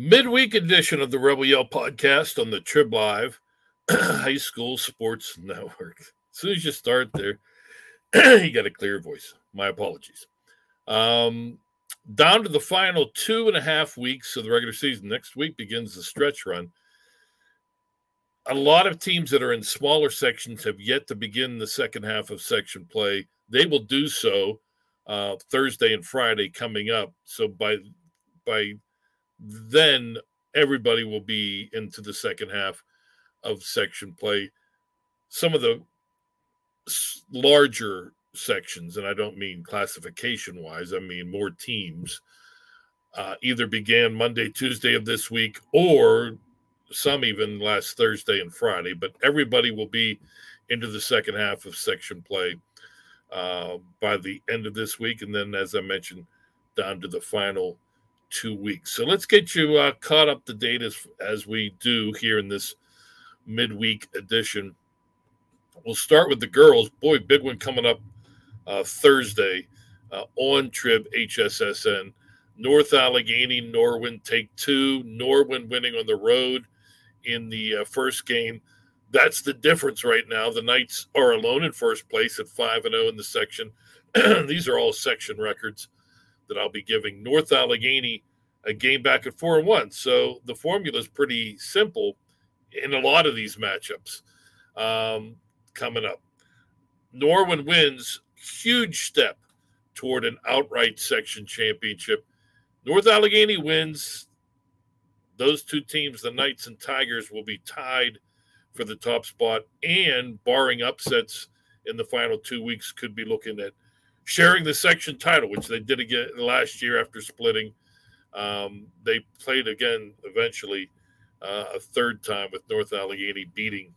midweek edition of the Rebel Yell podcast on the Trib Live High School Sports Network. As soon as you start there, you got a clear voice. My apologies. Um, down to the final two and a half weeks of the regular season. Next week begins the stretch run. A lot of teams that are in smaller sections have yet to begin the second half of section play. They will do so uh, Thursday and Friday coming up. So by by then everybody will be into the second half of section play. Some of the larger sections, and I don't mean classification wise, I mean more teams, uh, either began Monday, Tuesday of this week, or some even last Thursday and Friday. But everybody will be into the second half of section play uh, by the end of this week. And then, as I mentioned, down to the final two weeks. So let's get you uh, caught up to date as, as we do here in this midweek edition. We'll start with the girls. Boy, big one coming up uh, Thursday uh, on Trib HSSN. North Allegheny, Norwin take two. Norwin winning on the road in the uh, first game. That's the difference right now. The Knights are alone in first place at 5 and 0 in the section. These are all section records that I'll be giving. North Allegheny a game back at 4 and 1. So the formula is pretty simple in a lot of these matchups um, coming up. Norwin wins, huge step toward an outright section championship. North Allegheny wins. Those two teams, the Knights and Tigers, will be tied for the top spot, and barring upsets in the final two weeks, could be looking at sharing the section title, which they did again last year after splitting. Um, they played again eventually uh, a third time with North Allegheny beating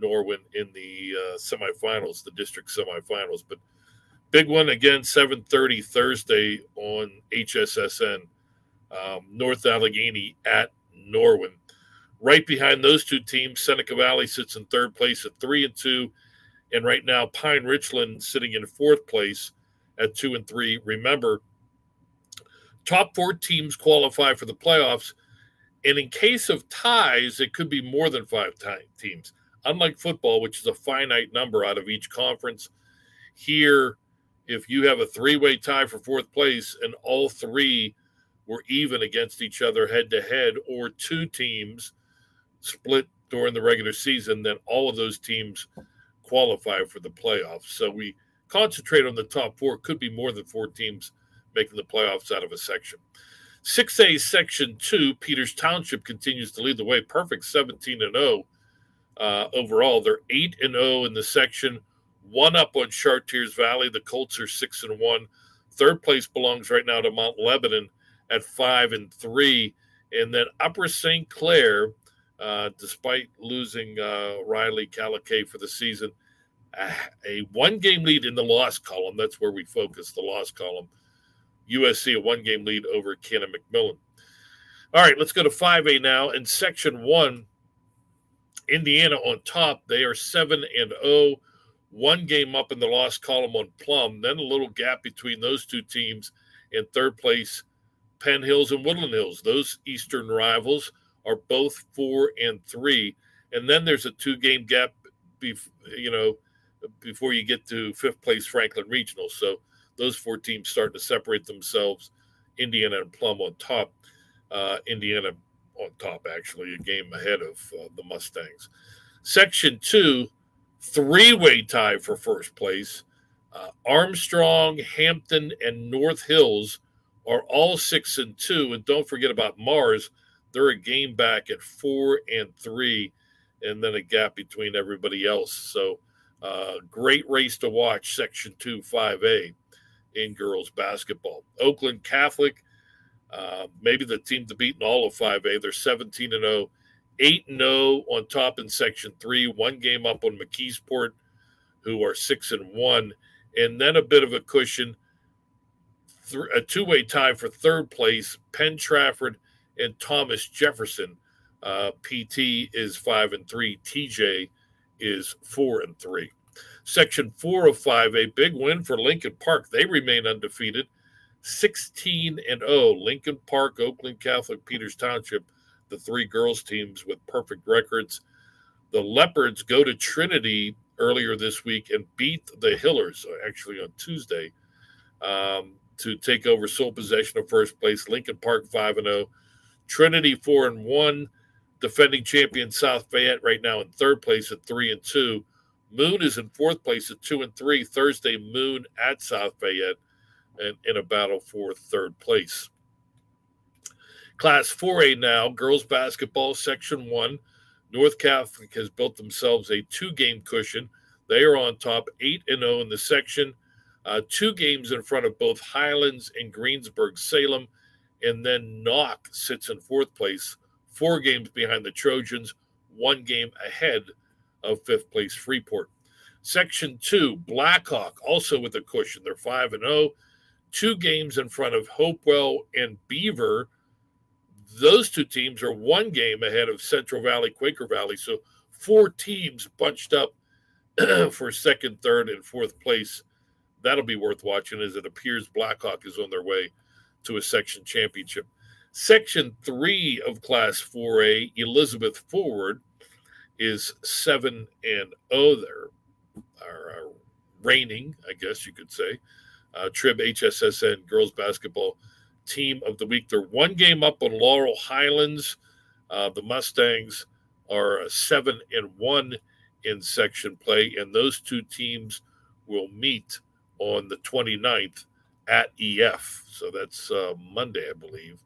Norwin in the uh, semifinals, the district semifinals. But big one again, 7:30 Thursday on HSSN. Um, North Allegheny at Norwin. Right behind those two teams, Seneca Valley sits in third place at three and two, and right now Pine Richland sitting in fourth place at two and three. Remember, top four teams qualify for the playoffs and in case of ties, it could be more than five teams. Unlike football, which is a finite number out of each conference, here, if you have a three way tie for fourth place and all three were even against each other head to head, or two teams split during the regular season, then all of those teams qualify for the playoffs. So we concentrate on the top four. Could be more than four teams making the playoffs out of a section. 6A Section 2, Peters Township continues to lead the way. Perfect 17 and 0 uh, overall. They're 8 and 0 in the section, one up on Chartiers Valley. The Colts are 6 and 1. Third place belongs right now to Mount Lebanon at 5 and 3. And then Upper St. Clair, uh, despite losing uh, Riley Caliquet for the season, a one game lead in the loss column. That's where we focus the loss column USC a one game lead over Canon McMillan. All right, let's go to 5A now. In section one, Indiana on top. They are 7 and 0, one game up in the loss column on Plum. Then a little gap between those two teams. In third place, Penn Hills and Woodland Hills. Those Eastern rivals are both 4 and 3. And then there's a two game gap, you know, before you get to fifth place Franklin Regional. So those four teams starting to separate themselves. Indiana and Plum on top. Uh, Indiana on top, actually, a game ahead of uh, the Mustangs. Section two, three way tie for first place. Uh, Armstrong, Hampton, and North Hills are all six and two. And don't forget about Mars. They're a game back at four and three, and then a gap between everybody else. So, uh, great race to watch, Section 2 5A in girls basketball. Oakland Catholic, uh, maybe the team to beat in all of 5A. They're 17 and 0, 8 and 0 on top in Section 3, one game up on McKeesport, who are 6 and 1, and then a bit of a cushion, th- a two way tie for third place, Penn Trafford and Thomas Jefferson. Uh, PT is 5 and 3, TJ is 4 and 3. Section four of 5, a big win for Lincoln Park. They remain undefeated. 16 and 0. Lincoln Park, Oakland Catholic, Peters Township, the three girls teams with perfect records. The Leopards go to Trinity earlier this week and beat the Hillers, actually on Tuesday, um, to take over sole possession of first place. Lincoln Park 5 and 0. Trinity 4 and 1. Defending champion South Fayette right now in third place at 3 and 2. Moon is in fourth place at 2 and 3. Thursday, Moon at South Fayette and in a battle for third place. Class 4A now, girls basketball, section one. North Catholic has built themselves a two game cushion. They are on top, 8 and 0 in the section, uh, two games in front of both Highlands and Greensburg Salem. And then Knoch sits in fourth place, four games behind the Trojans, one game ahead of fifth place Freeport. Section two, Blackhawk, also with a cushion. They're 5 and 0 two games in front of Hopewell and Beaver. Those two teams are one game ahead of Central Valley, Quaker Valley. So four teams bunched up for second, third, and fourth place. That'll be worth watching as it appears Blackhawk is on their way to a section championship. Section three of Class 4A, Elizabeth Forward, is 7 and 0 there, are reigning, I guess you could say uh, Trib HSSN girls basketball team of the week. They're one game up on Laurel Highlands. Uh, the Mustangs are seven and one in section play, and those two teams will meet on the 29th at EF. So that's uh, Monday, I believe.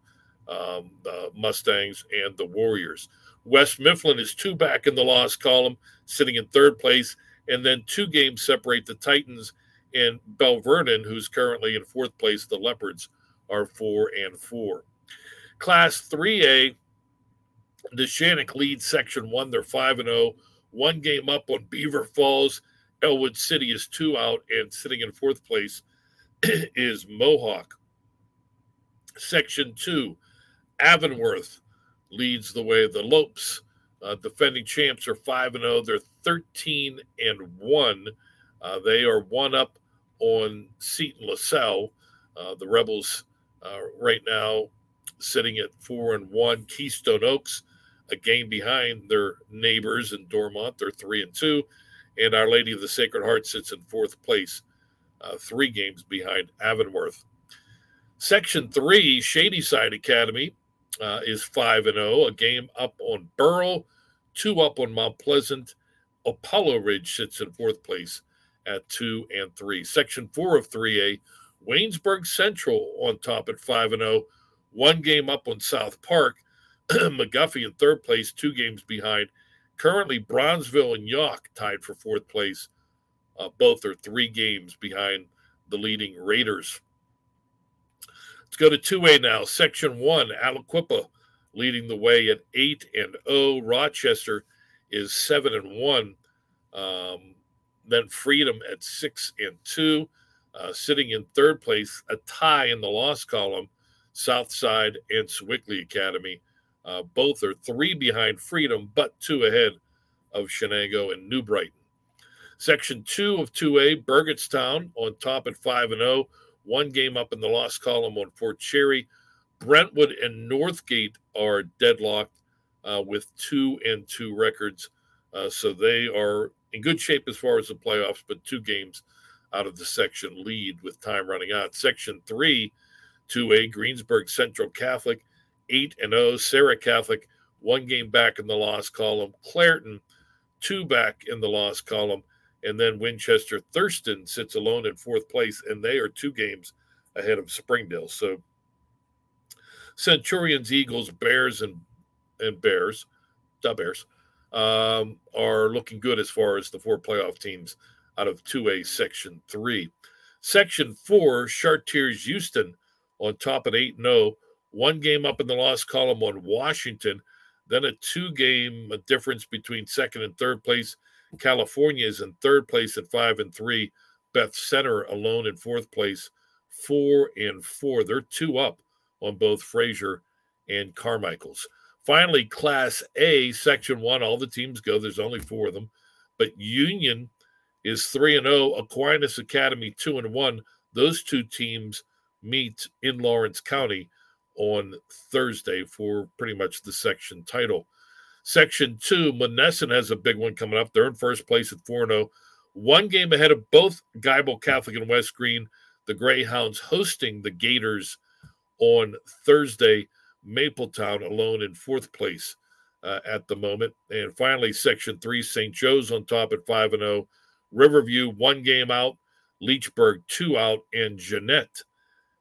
Um, the Mustangs and the Warriors. West Mifflin is two back in the loss column, sitting in third place, and then two games separate the Titans and Belle Vernon, who's currently in fourth place, the Leopards are four and four. Class 3A, Neshannock leads Section 1. They're 5 and 0. One game up on Beaver Falls. Ellwood City is two out, and sitting in fourth place is Mohawk. Section 2, Avonworth leads the way. The Lopes, uh, defending champs, are 5 and 0. They're 13 and 1. Uh, they are one up on Seton LaSalle. Uh, the Rebels uh, right now sitting at four and one. Keystone Oaks, a game behind their neighbors in Dormont. They're three and two. And Our Lady of the Sacred Heart sits in fourth place, three games behind Avonworth. Section three, Shadyside Academy uh, is 5 and 0, a game up on Burrell, two up on Mount Pleasant. Apollo Ridge sits in fourth place at two and three. Section four of 3A, Waynesburg Central on top at 5 and 0, one game up on South Park. McGuffey in third place, two games behind. Currently, Brownsville and Yough tied for fourth place. Uh, both are three games behind the leading Raiders. Let's go to 2A now. Section 1, Aliquippa leading the way at 8 and 0. Rochester is 7 and 1. Um, then Freedom at six and two, uh, sitting in third place, a tie in the loss column. Southside and Sewickley Academy, uh, both are three behind Freedom, but two ahead of Shenango and New Brighton. Section two of 2A, Burgettstown on top at 5 and 0, one game up in the loss column on Fort Cherry. Brentwood and Northgate are deadlocked uh, with two and two records. Uh, so they are in good shape as far as the playoffs, but two games out of the section lead with time running out. Section three, 2A, Greensburg Central Catholic, 8 and 0. Serra Catholic, one game back in the loss column. Clairton, two back in the loss column. And then Winchester Thurston sits alone in fourth place, and they are two games ahead of Springdale. So Centurions, Eagles, Bears, and and Bears, the Bears um, are looking good as far as the four playoff teams out of 2A Section 3. Section 4, Chartiers Houston on top at 8 0. One game up in the loss column on Washington. Then a two game difference between second and third place. California is in third place at 5 and 3. Beth Center alone in fourth place, 4 and 4. They're two up on both Frazier and Carmichael's. Finally, Class A, Section 1, all the teams go. There's only four of them. But Union is 3 and 0, Aquinas Academy 2 and 1. Those two teams meet in Lawrence County on Thursday for pretty much the section title. Section two, Monessen has a big one coming up. They're in first place at 4 0, one game ahead of both Geibel Catholic and West Greene. The Greyhounds hosting the Gators on Thursday. Mapletown alone in fourth place uh, at the moment. And finally, Section three, St. Joe's on top at 5 and 0. Riverview, one game out. Leechburg, two out. And Jeannette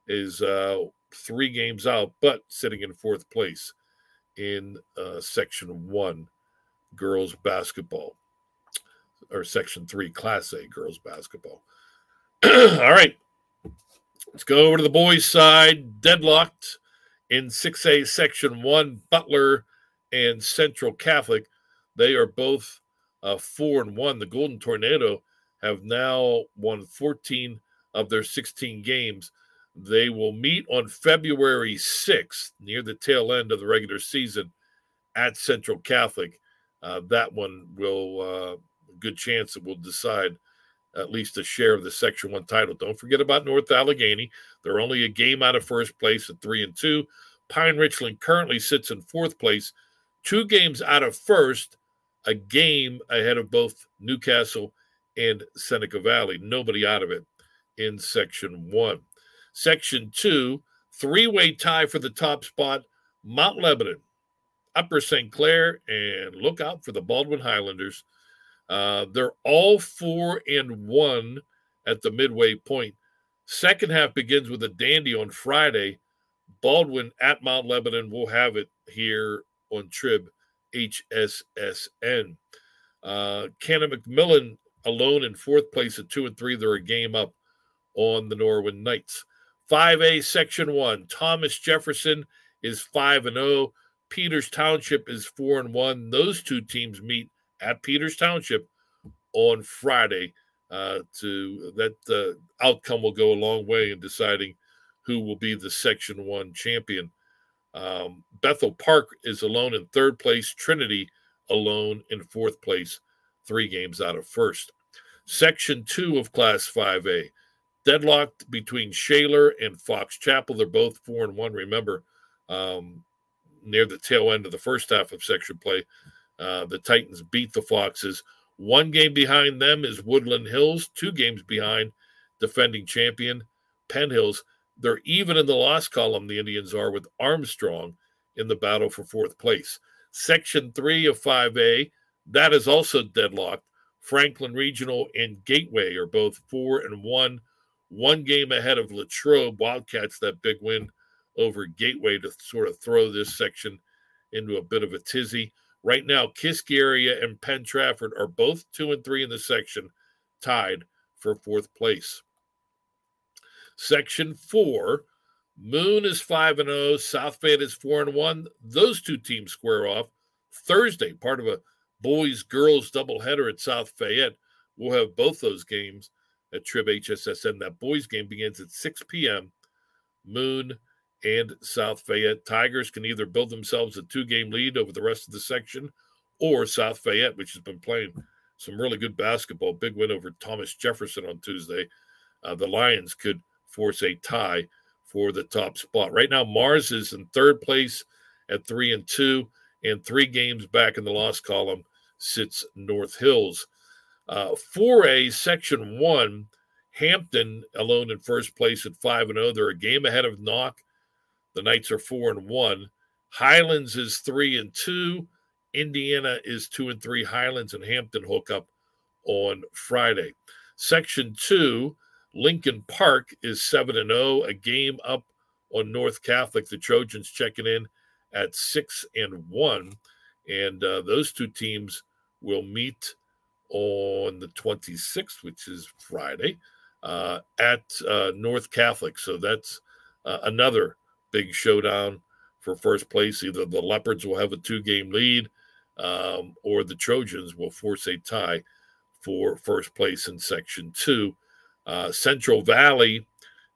is uh, three games out, but sitting in fourth place in uh, Section 1 girls basketball, or Section 3 Class A girls basketball. All right, let's go over to the boys' side. Deadlocked in 6A Section 1, Butler and Central Catholic. They are both uh, 4 and 1. The Golden Tornado have now won 14 of their 16 games. They will meet on February 6th, near the tail end of the regular season, at Central Catholic. Uh, that one will, uh, good chance it will decide at least a share of the Section 1 title. Don't forget about North Allegheny. They're only a game out of first place at 3 and 2. Pine Richland currently sits in fourth place, two games out of first, a game ahead of both New Castle and Seneca Valley. Nobody out of it in Section 1. Section two, three way tie for the top spot Mount Lebanon, Upper St. Clair, and look out for the Baldwin Highlanders. Uh, they're all four and one at the midway point. Second half begins with a dandy on Friday. Baldwin at Mount Lebanon will have it here on Trib HSSN. Uh, Canon McMillan alone in fourth place at two and three. They're a game up on the Norwin Knights. 5A Section 1, Thomas Jefferson is 5 and 0. Peters Township is 4 and 1. Those two teams meet at Peters Township on Friday. Uh, to that the uh, outcome will go a long way in deciding who will be the Section 1 champion. Um, Bethel Park is alone in third place, Trinity alone in fourth place, three games out of first. Section 2 of Class 5A deadlocked between Shaler and Fox Chapel. They're both four and one. Remember, um, near the tail end of the first half of section play, uh, the Titans beat the Foxes. One game behind them is Woodland Hills. Two games behind defending champion Penn Hills. They're even in the loss column. The Indians are with Armstrong in the battle for fourth place. Section three of 5A, that is also deadlocked. Franklin Regional and Gateway are both four and one one game ahead of Latrobe Wildcats, that big win over Gateway to sort of throw this section into a bit of a tizzy. Right now, Kiski and Penn Trafford are both two and three in the section, tied for fourth place. Section four, Moon is five and zero, oh, South Fayette is four and one. Those two teams square off Thursday, part of a boys girls doubleheader at South Fayette. We'll have both those games at Trib HSSN. That boys game begins at 6 p.m. Moon and South Fayette. Tigers can either build themselves a two game lead over the rest of the section or South Fayette, which has been playing some really good basketball. Big win over Thomas Jefferson on Tuesday. Uh, the Lions could force a tie for the top spot. Right now, Mars is in third place at three and two, and three games back in the loss column sits North Hills. Uh, 4A, Section 1, Hampton alone in first place at 5 and 0. They're a game ahead of Knoch. The Knights are 4 and 1. Highlands is 3 and 2. Indiana is 2 and 3. Highlands and Hampton hook up on Friday. Section 2, Lincoln Park is 7 and 0, a game up on North Catholic. The Trojans checking in at 6 and 1. And uh, those two teams will meet on the 26th, which is Friday, uh, at uh, North Catholic. So that's uh, another big showdown for first place. Either the Leopards will have a two game lead um, or the Trojans will force a tie for first place in Section 2. Uh, Central Valley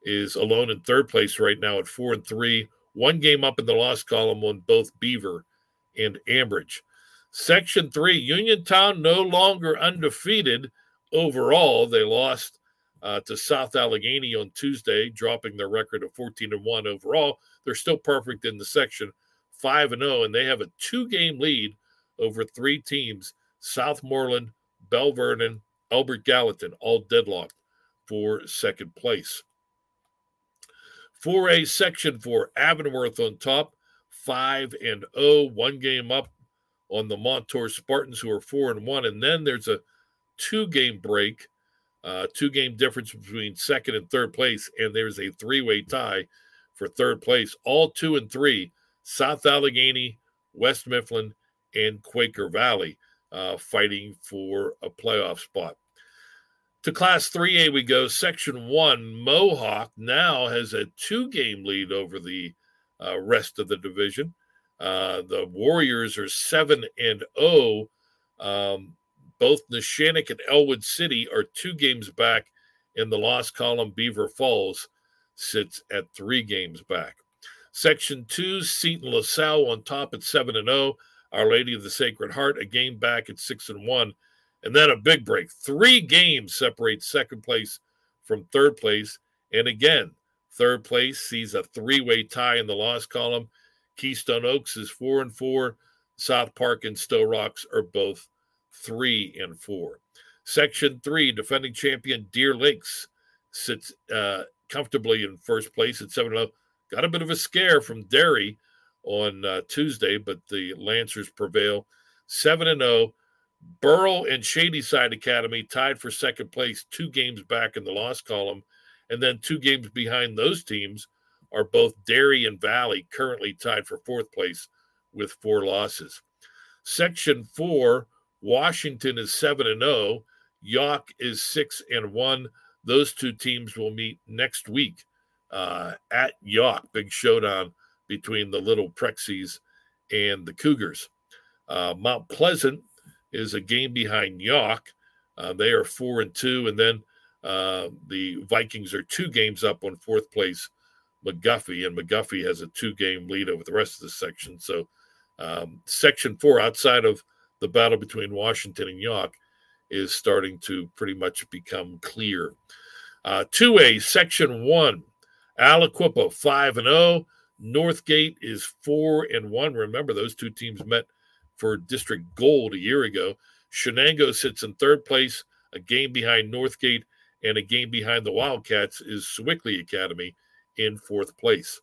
is alone in third place right now at 4 and 3, one game up in the loss column on both Beaver and Ambridge. Section three, Uniontown no longer undefeated overall. They lost uh, to South Allegheny on Tuesday, dropping their record of 14 and 1 overall. They're still perfect in the section, 5 and 0, and they have a two game lead over three teams Southmoreland, Belle Vernon, Albert Gallatin, all deadlocked for second place. 4A section for Avonworth on top, 5 and 0, one game up on the Montour Spartans, who are 4 and 1. And then there's a two game break uh, two game difference between second and third place, and there's a three way tie for third place. All two and three South Allegheny, West Mifflin, and Quaker Valley uh, fighting for a playoff spot. To Class 3A, we go. Section 1, Mohawk now has a two game lead over the uh, rest of the division. Uh, the Warriors are 7 and 0. Um, both Neshannock and Ellwood City are two games back in the loss column. Beaver Falls sits at three games back. Section two, Seton LaSalle on top at 7 and 0. Our Lady of the Sacred Heart, a game back at 6 and 1. And then a big break. Three games separate second place from third place. And again, third place sees a three way tie in the loss column. Keystone Oaks is 4 and 4. South Park and Sto-Rox are both three and four. Section three, defending champion Deer Lakes sits uh, comfortably in first place at 7 0. Got a bit of a scare from Derry on uh, Tuesday, but the Lancers prevail 7 0. Burrell and Shadyside Academy tied for second place, two games back in the loss column. And then two games behind those teams are both Derry and Valley, currently tied for fourth place with four losses. Section four, Washington is 7 and 0. Yough is 6 and 1. Those two teams will meet next week uh, at Yough. Big showdown between the Little Prexies and the Cougars. Uh, Mount Pleasant is a game behind Yough. Uh, they are 4 and 2. And then uh, the Vikings are two games up on fourth place McGuffey. And McGuffey has a two game lead over the rest of the section. So, um, section four, outside of the battle between Washington and Yough is starting to pretty much become clear. Uh, 2A, Section 1, Aliquippa 5 and 0. Northgate is 4 and 1. Remember, those two teams met for district gold a year ago. Shenango sits in third place, a game behind Northgate, and a game behind the Wildcats is Sewickley Academy in fourth place.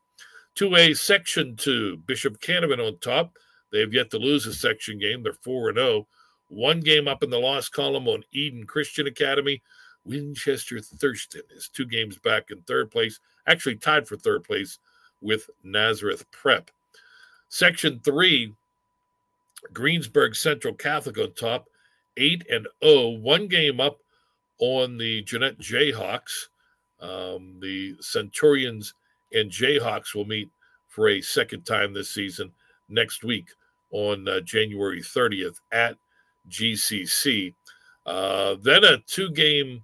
2A, Section 2, Bishop Canevin on top. They have yet to lose a section game. They're 4 and 0. One game up in the loss column on Eden Christian Academy. Winchester Thurston is two games back in third place, actually tied for third place with Nazareth Prep. Section 3, Greensburg Central Catholic on top, 8 and 0, one game up on the Jeannette Jayhawks. Um, the Centurions and Jayhawks will meet for a second time this season next week on uh, January 30th at GCC. Uh, then a two game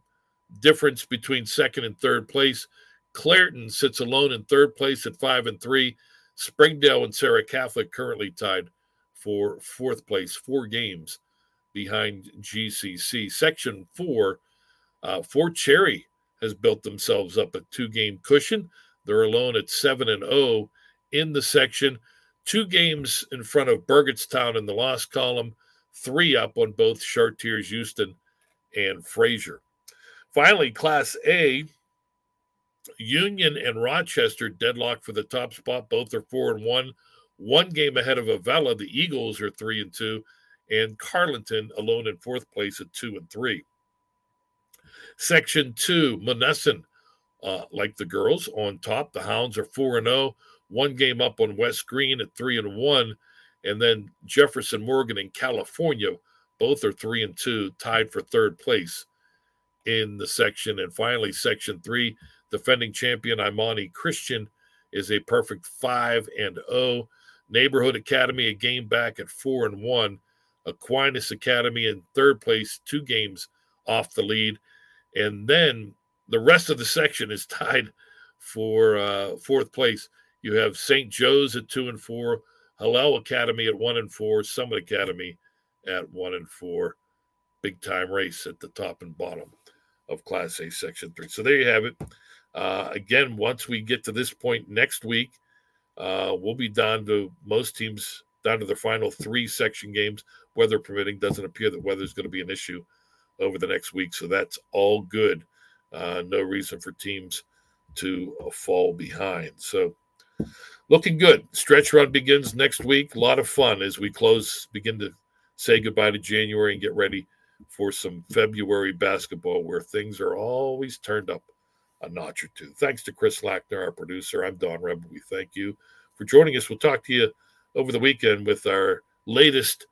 difference between second and third place. Clairton sits alone in third place at five and three. Springdale and Serra Catholic currently tied for fourth place, four games behind GCC. Section four, uh, Fort Cherry has built themselves up a two game cushion. They're alone at seven and 0 in the section two games in front of Burgettstown in the loss column, three up on both Chartiers Houston and Frazier. Finally, Class A, Union and Rochester deadlocked for the top spot. Both are four and one. One game ahead of Avella. The Eagles are three and two, and Carlynton alone in fourth place at two and three. Section two, Monessen, uh, like the girls, on top. The Hounds are four and zero. Oh one game up on West Greene at three and one, and then Jefferson Morgan in California, both are three and two, tied for third place in the section. And finally, section three, defending champion Imani Christian is a perfect five and oh. Neighborhood Academy, a game back at four and one. Aquinas Academy in third place, two games off the lead. And then the rest of the section is tied for uh, fourth place. You have St. Joe's at two and four, Hillel Academy at one and four, Summit Academy at one and four. Big time race at the top and bottom of Class A Section 3. So there you have it. Uh, again, once we get to this point next week, uh, we'll be down to most teams down to their final three section games, weather permitting. Doesn't appear that weather is going to be an issue over the next week. So that's all good. Uh, no reason for teams to uh, fall behind. So looking good. Stretch run begins next week. A lot of fun as we close, begin to say goodbye to January and get ready for some February basketball where things are always turned up a notch or two. Thanks to Chris Lackner, our producer. I'm Don Rebel. We thank you for joining us. We'll talk to you over the weekend with our latest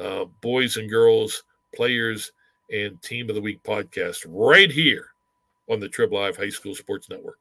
uh, boys and girls players and team of the week podcast right here on the Trib Live High School Sports Network.